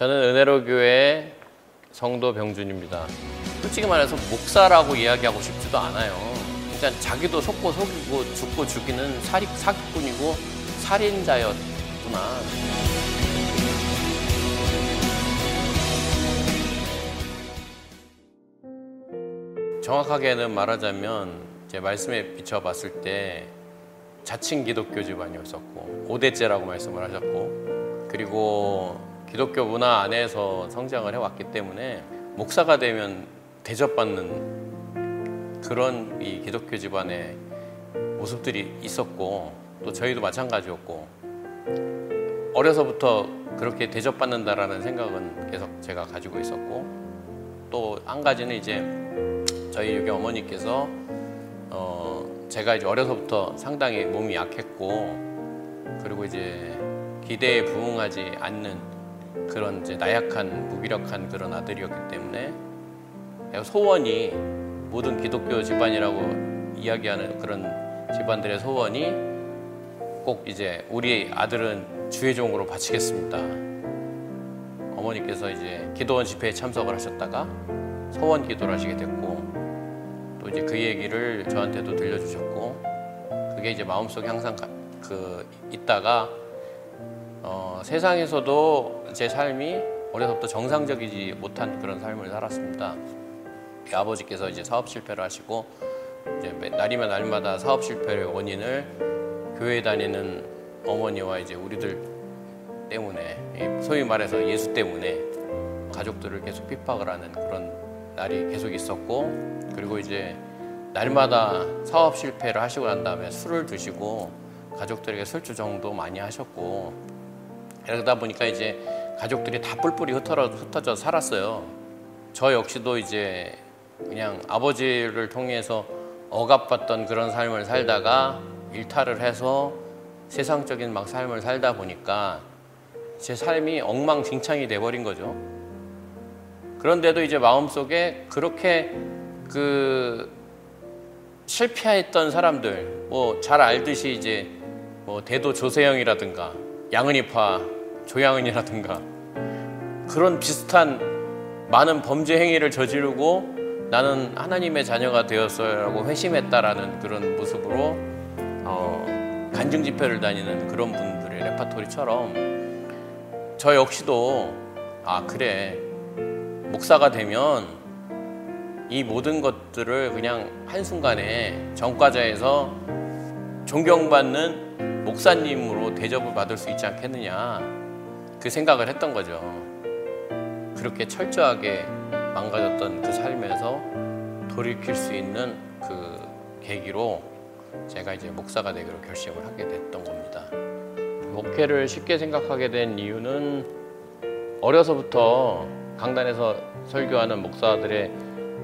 저는 은혜로 교회 성도 병준입니다. 솔직히 말해서 목사라고 이야기하고 싶지도 않아요. 일단 자기도 속고 속이고 죽고 죽이는 사리, 사기꾼이고 살인자였구나. 정확하게는 말하자면 제 말씀에 비춰봤을 때 자칭 기독교 집안이었었고 5대째라고 말씀을 하셨고 그리고 기독교 문화 안에서 성장을 해왔기 때문에 목사가 되면 대접받는 그런 이 기독교 집안의 모습들이 있었고 또 저희도 마찬가지였고 어려서부터 그렇게 대접받는다라는 생각은 계속 제가 가지고 있었고 또 한 가지는 이제 저희 여기 어머니께서 어 제가 이제 어려서부터 상당히 몸이 약했고 그리고 이제 기대에 부응하지 않는 그런 이제 나약한 무기력한 그런 아들이었기 때문에 소원이 모든 기독교 집안이라고 이야기하는 그런 집안들의 소원이 꼭 이제 우리 아들은 주의 종으로 바치겠습니다. 어머니께서 이제 기도원 집회에 참석을 하셨다가 소원 기도를 하시게 됐고 또 이제 그 얘기를 저한테도 들려주셨고 그게 이제 마음속에 항상 그 있다가 어, 세상에서도 제 삶이 어려서부터 정상적이지 못한 그런 삶을 살았습니다. 아버지께서 이제 사업 실패를 하시고 이제 날이면 날마다 사업 실패의 원인을 교회 다니는 어머니와 이제 우리들 때문에 소위 말해서 예수 때문에 가족들을 계속 핍박을 하는 그런 날이 계속 있었고 그리고 이제 날마다 사업 실패를 하시고 난 다음에 술을 드시고 가족들에게 술주 정도 많이 하셨고 그러다 보니까 이제 가족들이 다 뿔뿔이 흩어져, 살았어요. 저 역시도 이제 그냥 아버지를 통해서 억압받던 그런 삶을 살다가 일탈을 해서 세상적인 막 삶을 살다 보니까 제 삶이 엉망진창이 돼버린 거죠. 그런데도 이제 마음속에 그렇게 그 실패했던 사람들 뭐 잘 알듯이 이제 뭐 대도 조세영이라든가 양은이파 조양은이라든가 그런 비슷한 많은 범죄 행위를 저지르고 나는 하나님의 자녀가 되었어요라고 회심했다라는 그런 모습으로 어, 간증 집회를 다니는 그런 분들의 레파토리처럼 저 역시도 아 그래 목사가 되면 이 모든 것들을 그냥 한순간에 정과자에서 존경받는 목사님으로 대접을 받을 수 있지 않겠느냐 그 생각을 했던 거죠. 그렇게 철저하게 망가졌던 그 삶에서 돌이킬 수 있는 그 계기로 제가 이제 목사가 되기로 결심을 하게 됐던 겁니다. 목회를 쉽게 생각하게 된 이유는 어려서부터 강단에서 설교하는 목사들의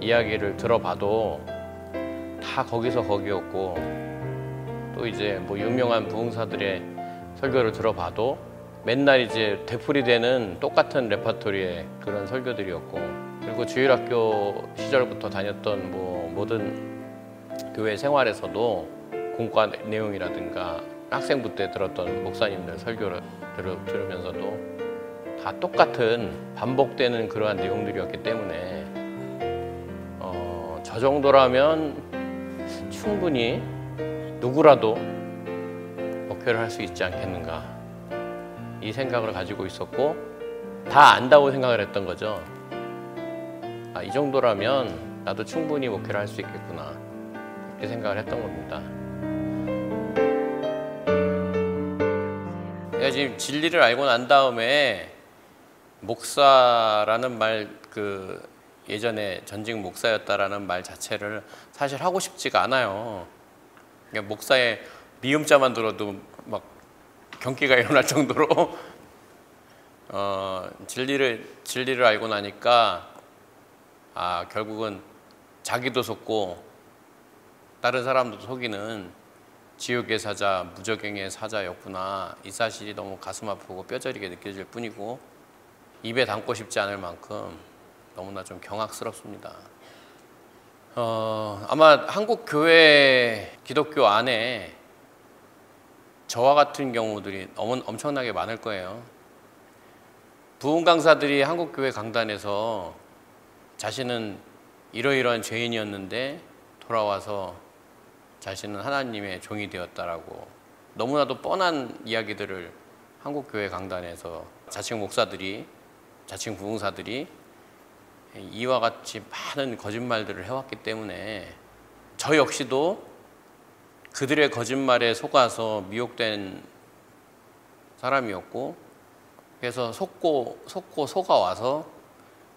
이야기를 들어봐도 다 거기서 거기였고 또 이제 뭐 유명한 부흥사들의 설교를 들어봐도 맨날 이제 되풀이 되는 똑같은 레파토리의 그런 설교들이었고 그리고 주일학교 시절부터 다녔던 뭐 모든 교회 생활에서도 공과 내용이라든가 학생부 때 들었던 목사님들 설교를 들으면서도 다 똑같은 반복되는 그러한 내용들이었기 때문에 저 정도라면 충분히 누구라도 목표를 할 수 있지 않겠는가 이 생각을 가지고 있었고 다 안다고 생각을 했던 거죠. 아, 이 정도라면 나도 충분히 목표를 할 수 있겠구나 그렇게 생각을 했던 겁니다. 내가 지금 진리를 알고 난 다음에 목사라는 말 그 예전에 전직 목사였다라는 말 자체를 사실 하고 싶지가 않아요. 그러니까 목사의 미음자만 들어도 막 경기가 일어날 정도로 어, 진리를 진리를 알고 나니까 아 결국은 자기도 속고 다른 사람도 속이는 지옥의 사자, 무적행의 사자였구나. 이 사실이 너무 가슴 아프고 뼈저리게 느껴질 뿐이고 입에 담고 싶지 않을 만큼 너무나 좀 경악스럽습니다. 어, 아마 한국 교회 기독교 안에 저와 같은 경우들이 엄청나게 많을 거예요. 부흥 강사들이 한국 교회 강단에서 자신은 이러이러한 죄인이었는데 돌아와서 자신은 하나님의 종이 되었다라고 너무나도 뻔한 이야기들을 한국 교회 강단에서 자칭 목사들이 자칭 부흥사들이 이와 같이 많은 거짓말들을 해왔기 때문에 저 역시도 그들의 거짓말에 속아서 미혹된 사람이었고 그래서 속고 속고 속아 와서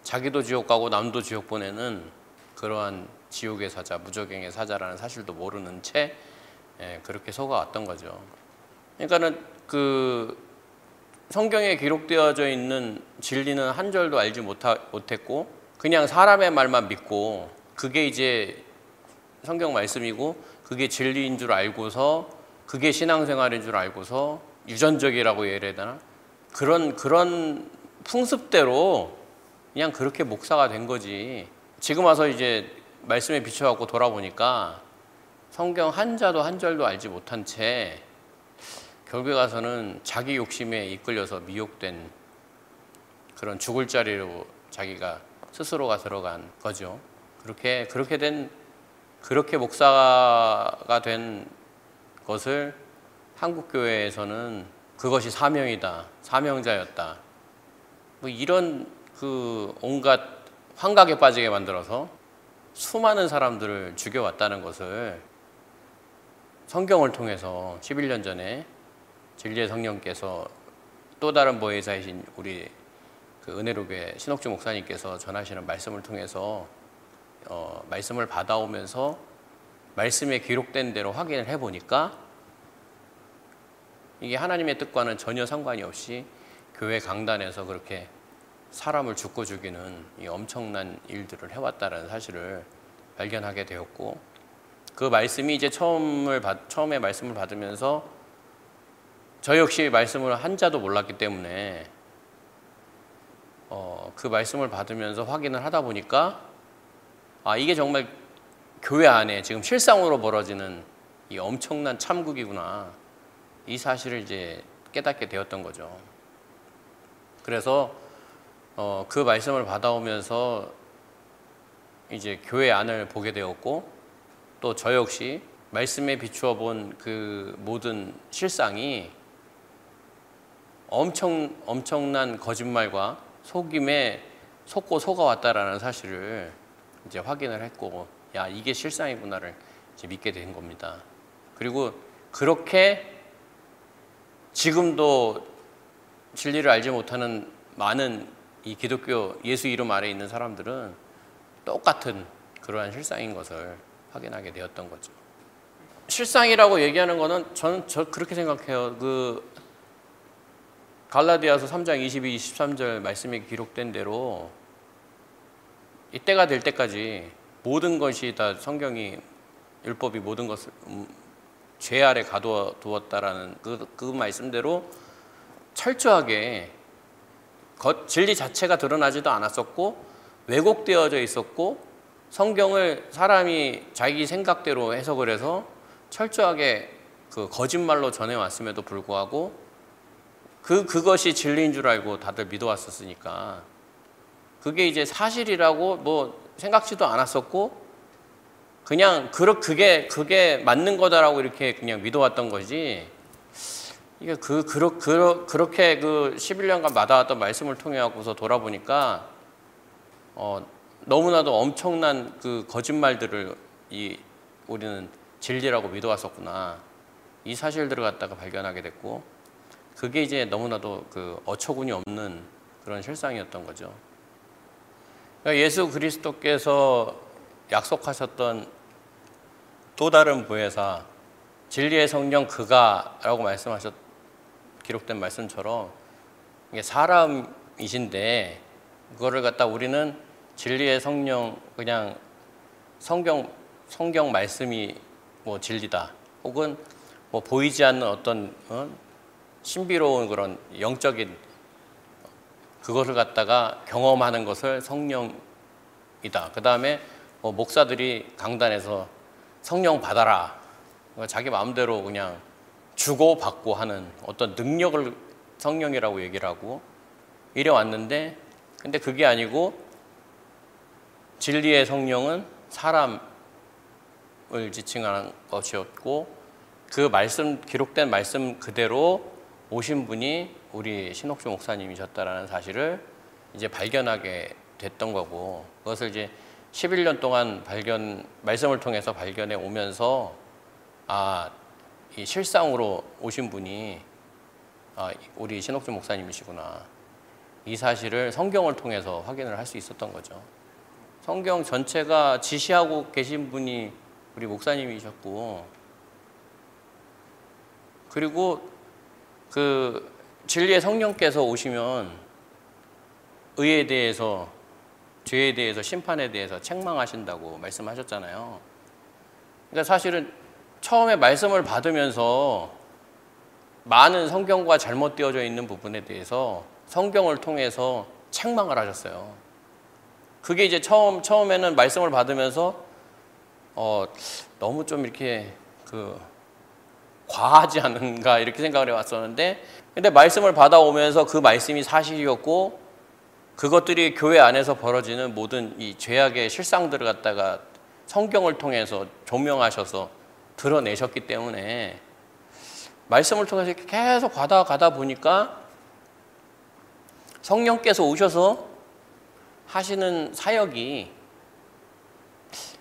자기도 지옥 가고 남도 지옥 보내는 그러한 지옥의 사자, 무적행의 사자라는 사실도 모르는 채 예, 그렇게 속아 왔던 거죠. 그러니까는 그 성경에 기록되어져 있는 진리는 한 절도 알지 못하, 못했고 그냥 사람의 말만 믿고 그게 이제 성경 말씀이고 그게 진리인 줄 알고서 그게 신앙생활인 줄 알고서 유전적이라고 예를 되나 그런 그런 풍습대로 그냥 그렇게 목사가 된 거지. 지금 와서 이제 말씀에 비춰갖고 돌아보니까 성경 한자도 한 절도 알지 못한 채 결국에 가서는 자기 욕심에 이끌려서 미혹된 그런 죽을 자리로 자기가 스스로가 들어간 거죠. 그렇게 그렇게 된 그렇게 목사가 된 것을 한국 교회에서는 그것이 사명이다, 사명자였다. 뭐 이런 그 온갖 환각에 빠지게 만들어서 수많은 사람들을 죽여왔다는 것을 성경을 통해서 11년 전에 진리의 성령께서 또 다른 보혜사이신 우리 그 은혜로교회 신옥주 목사님께서 전하시는 말씀을 통해서 어, 말씀을 받아오면서 말씀에 기록된 대로 확인을 해보니까 이게 하나님의 뜻과는 전혀 상관이 없이 교회 강단에서 그렇게 사람을 죽고 죽이는 이 엄청난 일들을 해왔다는 사실을 발견하게 되었고 그 말씀이 이제 처음을 받, 처음에 말씀을 받으면서 저 역시 말씀을 한 자도 몰랐기 때문에 어, 그 말씀을 받으면서 확인을 하다 보니까 아 이게 정말 교회 안에 지금 실상으로 벌어지는 이 엄청난 참국이구나 이 사실을 이제 깨닫게 되었던 거죠. 그래서 어, 그 말씀을 받아오면서 이제 교회 안을 보게 되었고 또 저 역시 말씀에 비추어 본 그 모든 실상이 엄청 엄청난 거짓말과 속임에 속고 속아왔다라는 사실을 이제 확인을 했고 야 이게 실상이구나를 이제 믿게 된 겁니다. 그리고 그렇게 지금도 진리를 알지 못하는 많은 이 기독교 예수 이름 아래 있는 사람들은 똑같은 그러한 실상인 것을 확인하게 되었던 거죠. 실상이라고 얘기하는 거는 저는 저 그렇게 생각해요. 그 갈라디아서 3장 22, 23절 말씀에 기록된 대로 이때가 될 때까지 모든 것이 다 성경이 율법이 모든 것을 음, 죄 아래 가두었다라는 그, 그 말씀대로 철저하게 것, 진리 자체가 드러나지도 않았었고 왜곡되어져 있었고 성경을 사람이 자기 생각대로 해석을 해서 철저하게 그 거짓말로 전해왔음에도 불구하고 그 그것이 진리인 줄 알고 다들 믿어왔었으니까. 그게 이제 사실이라고 뭐 생각지도 않았었고 그냥 그렇 그게 그게 맞는 거다라고 이렇게 그냥 믿어왔던 거지. 이게 그 그러, 그러, 그렇게 그 11년간 받아왔던 말씀을 통해 갖고서 돌아보니까 어, 너무나도 엄청난 그 거짓말들을 이 우리는 진리라고 믿어왔었구나. 이 사실들을 갖다가 발견하게 됐고 그게 이제 너무나도 그 어처구니 없는 그런 실상이었던 거죠. 그러니까 예수 그리스도께서 약속하셨던 또 다른 부회사 진리의 성령 그가라고 말씀하셨 기록된 말씀처럼 이게 사람이신데 그거를 갖다 우리는 진리의 성령 그냥 성경 성경 말씀이 뭐 진리다 혹은 뭐 보이지 않는 어떤 어? 신비로운 그런 영적인 그것을 갖다가 경험하는 것을 성령이다. 그 다음에 뭐 목사들이 강단에서 성령 받아라. 자기 마음대로 그냥 주고 받고 하는 어떤 능력을 성령이라고 얘기를 하고 이래 왔는데 근데 그게 아니고 진리의 성령은 사람을 지칭하는 것이었고 그 말씀 기록된 말씀 그대로 오신 분이 우리 신옥주 목사님이셨다라는 사실을 이제 발견하게 됐던 거고 그것을 이제 11년 동안 발견 말씀을 통해서 발견해 오면서 아, 이 실상으로 오신 분이 아, 우리 신옥주 목사님이시구나. 이 사실을 성경을 통해서 확인을 할 수 있었던 거죠. 성경 전체가 지시하고 계신 분이 우리 목사님이셨고, 그리고 그 진리의 성령께서 오시면 의에 대해서 죄에 대해서 심판에 대해서 책망하신다고 말씀하셨잖아요. 그러니까 사실은 처음에 말씀을 받으면서 많은 성경과 잘못되어져 있는 부분에 대해서 성경을 통해서 책망을 하셨어요. 그게 이제 처음 처음에는 말씀을 받으면서 어, 너무 좀 이렇게 그 과하지 않은가 이렇게 생각을 해왔었는데 근데 말씀을 받아오면서 그 말씀이 사실이었고 그것들이 교회 안에서 벌어지는 모든 이 죄악의 실상들을 갖다가 성경을 통해서 조명하셔서 드러내셨기 때문에 말씀을 통해서 계속 가다 가다 보니까 성령께서 오셔서 하시는 사역이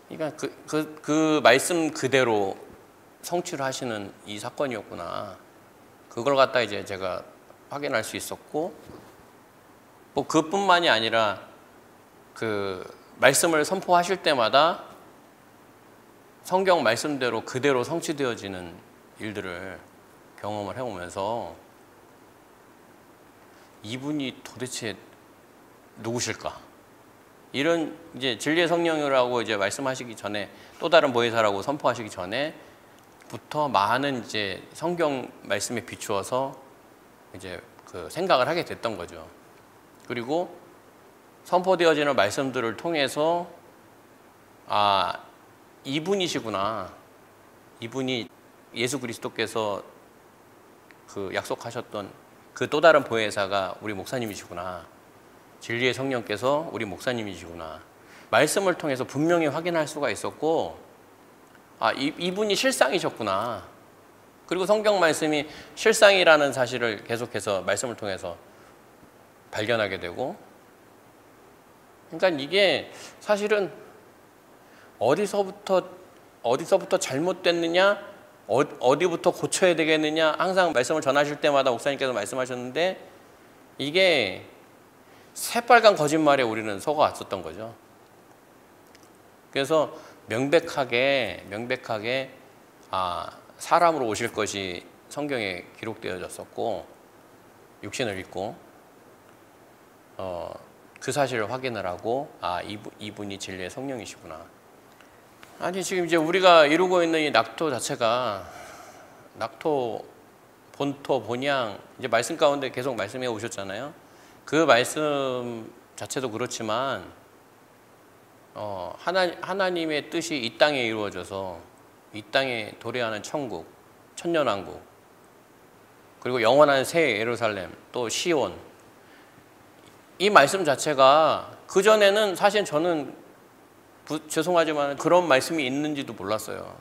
그러니까 그, 그, 그 말씀 그대로 성취를 하시는 이 사건이었구나. 그걸 갖다 이제 제가 확인할 수 있었고 뭐 그뿐만이 아니라 그 말씀을 선포하실 때마다 성경 말씀대로 그대로 성취되어지는 일들을 경험을 해오면서 이분이 도대체 누구실까? 이런 이제 진리의 성령이라고 이제 말씀하시기 전에 또 다른 보혜사라고 선포하시기 전에 부터 많은 이제 성경 말씀에 비추어서 이제 그 생각을 하게 됐던 거죠. 그리고 선포되어지는 말씀들을 통해서 아 이분이시구나. 이분이 예수 그리스도께서 그 약속하셨던 그 또 다른 보혜사가 우리 목사님이시구나. 진리의 성령께서 우리 목사님이시구나. 말씀을 통해서 분명히 확인할 수가 있었고, 아, 이, 이분이 실상이셨구나. 그리고 성경 말씀이 실상이라는 사실을 계속해서 말씀을 통해서 발견하게 되고, 그러니까 이게 사실은 어디서부터 어디서부터 잘못됐느냐, 어, 디부터 고쳐야 되겠느냐, 항상 말씀을 전하실 때마다 목사님께서 말씀하셨는데 이게 새빨간 거짓말에 우리는 속아 왔었던 거죠. 그래서 명백하게 명백하게 아, 사람으로 오실 것이 성경에 기록되어졌었고 육신을 입고 어, 그 사실을 확인을 하고 아 이분, 이분이 진리의 성령이시구나. 아니 지금 이제 우리가 이루고 있는 이 낙토 자체가 낙토 본토 본향 이제 말씀 가운데 계속 말씀해 오셨잖아요. 그 말씀 자체도 그렇지만 어, 하나, 하나님의 뜻이 이 땅에 이루어져서 이 땅에 도래하는 천국, 천년왕국, 그리고 영원한 새 예루살렘, 또 시온. 이 말씀 자체가 그전에는 사실 저는 부, 죄송하지만 그런 말씀이 있는지도 몰랐어요.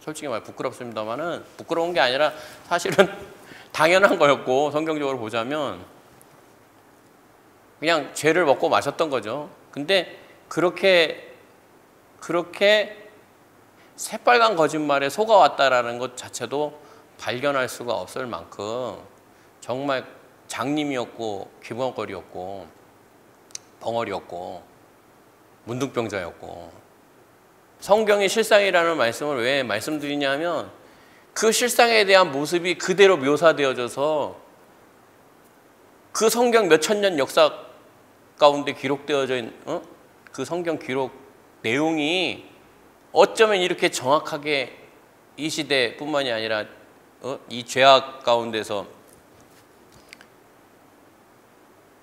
솔직히 말 부끄럽습니다만은 부끄러운 게 아니라 사실은 당연한 거였고 성경적으로 보자면 그냥 죄를 먹고 마셨던 거죠. 근데 그렇게 그렇게 새빨간 거짓말에 속아왔다라는 것 자체도 발견할 수가 없을 만큼 정말 장님이었고 귀머거리였고 벙어리였고 문둥병자였고 성경의 실상이라는 말씀을 왜 말씀드리냐면 그 실상에 대한 모습이 그대로 묘사되어져서 그 성경 몇 천 년 역사 가운데 기록되어져 있는 어? 그 성경 기록 내용이 어쩌면 이렇게 정확하게 이 시대뿐만이 아니라 어? 이 죄악 가운데서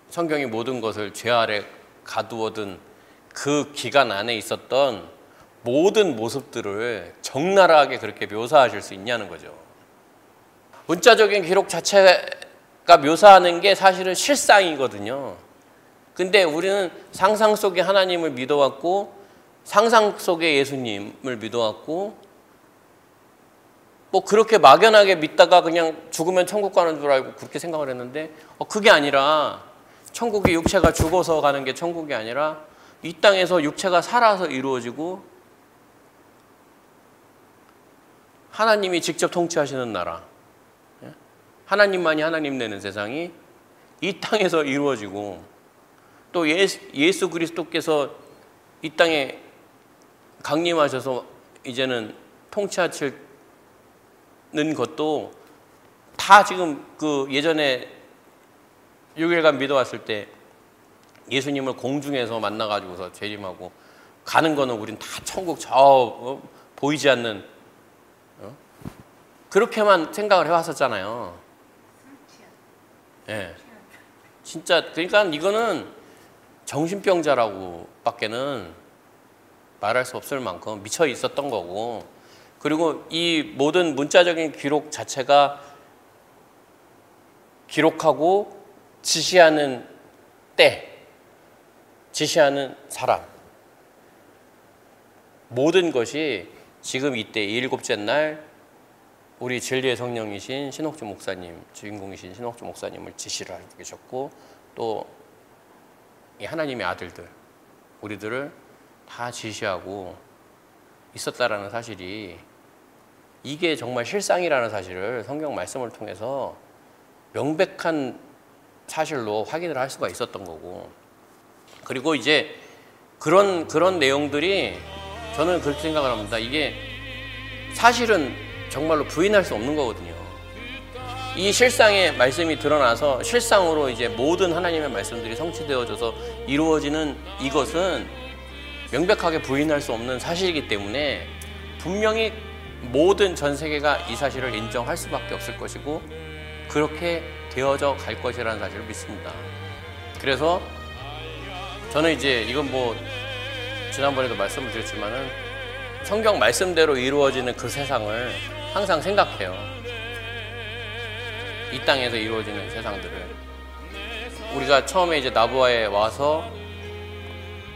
성경이 모든 것을 죄 아래 가두어둔 그 기간 안에 있었던 모든 모습들을 적나라하게 그렇게 묘사하실 수 있냐는 거죠. 문자적인 기록 자체 묘사하는 게 사실은 실상이거든요. 근데 우리는 상상 속에 하나님을 믿어왔고 상상 속에 예수님을 믿어왔고 뭐 그렇게 막연하게 믿다가 그냥 죽으면 천국 가는 줄 알고 그렇게 생각을 했는데 어 그게 아니라 천국이 육체가 죽어서 가는 게 천국이 아니라 이 땅에서 육체가 살아서 이루어지고 하나님이 직접 통치하시는 나라 예? 하나님만이 하나님 되는 세상이 이 땅에서 이루어지고 또 예수, 그리스도께서 이 땅에 강림하셔서 이제는 통치하실 는 것도 다 지금 그 예전에 6일간 믿어왔을 때 예수님을 공중에서 만나가지고서 재림하고 가는 거는 우린 다 천국 저 어, 보이지 않는 어? 그렇게만 생각을 해왔었잖아요. 예. 네. 진짜 그러니까 이거는 정신병자라고 밖에는 말할 수 없을 만큼 미쳐 있었던 거고 그리고 이 모든 문자적인 기록 자체가 기록하고 지시하는 때, 지시하는 사람. 모든 것이 지금 이때 일곱째 날 우리 진리의 성령이신 신옥주 목사님, 주인공이신 신옥주 목사님을 지시를 하고 계셨고 또이 하나님의 아들들, 우리들을 다 지시하고 있었다라는 사실이 이게 정말 실상이라는 사실을 성경 말씀을 통해서 명백한 사실로 확인을 할 수가 있었던 거고 그리고 이제 그런 그런 내용들이 저는 그렇게 생각을 합니다. 이게 사실은 정말로 부인할 수 없는 거거든요. 이 실상의 말씀이 드러나서 실상으로 이제 모든 하나님의 말씀들이 성취되어져서 이루어지는 이것은 명백하게 부인할 수 없는 사실이기 때문에 분명히 모든 전 세계가 이 사실을 인정할 수밖에 없을 것이고 그렇게 되어져 갈 것이라는 사실을 믿습니다. 그래서 저는 이제 이건 뭐 지난번에도 말씀을 드렸지만은 성경 말씀대로 이루어지는 그 세상을 항상 생각해요. 이 땅에서 이루어지는 세상들을. 우리가 처음에 이제 나부아에 와서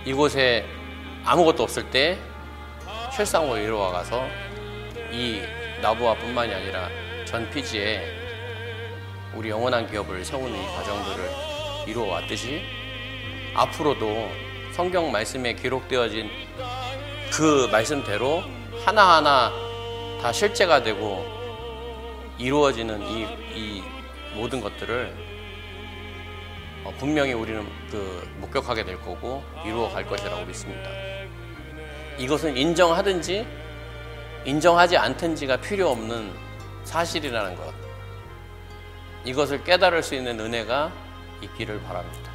이곳에 아무것도 없을 때 실상으로 이루어 가서 이 나부아뿐만이 아니라 전 피지에 우리 영원한 기업을 세우는 이 과정들을 이루어 왔듯이 앞으로도 성경 말씀에 기록되어진 그 말씀대로 하나하나 다 실제가 되고 이루어지는 이, 이 모든 것들을 어, 분명히 우리는 그 목격하게 될 거고 이루어 갈 것이라고 믿습니다. 이것은 인정하든지 인정하지 않든지가 필요 없는 사실이라는 것. 이것을 깨달을 수 있는 은혜가 있기를 바랍니다.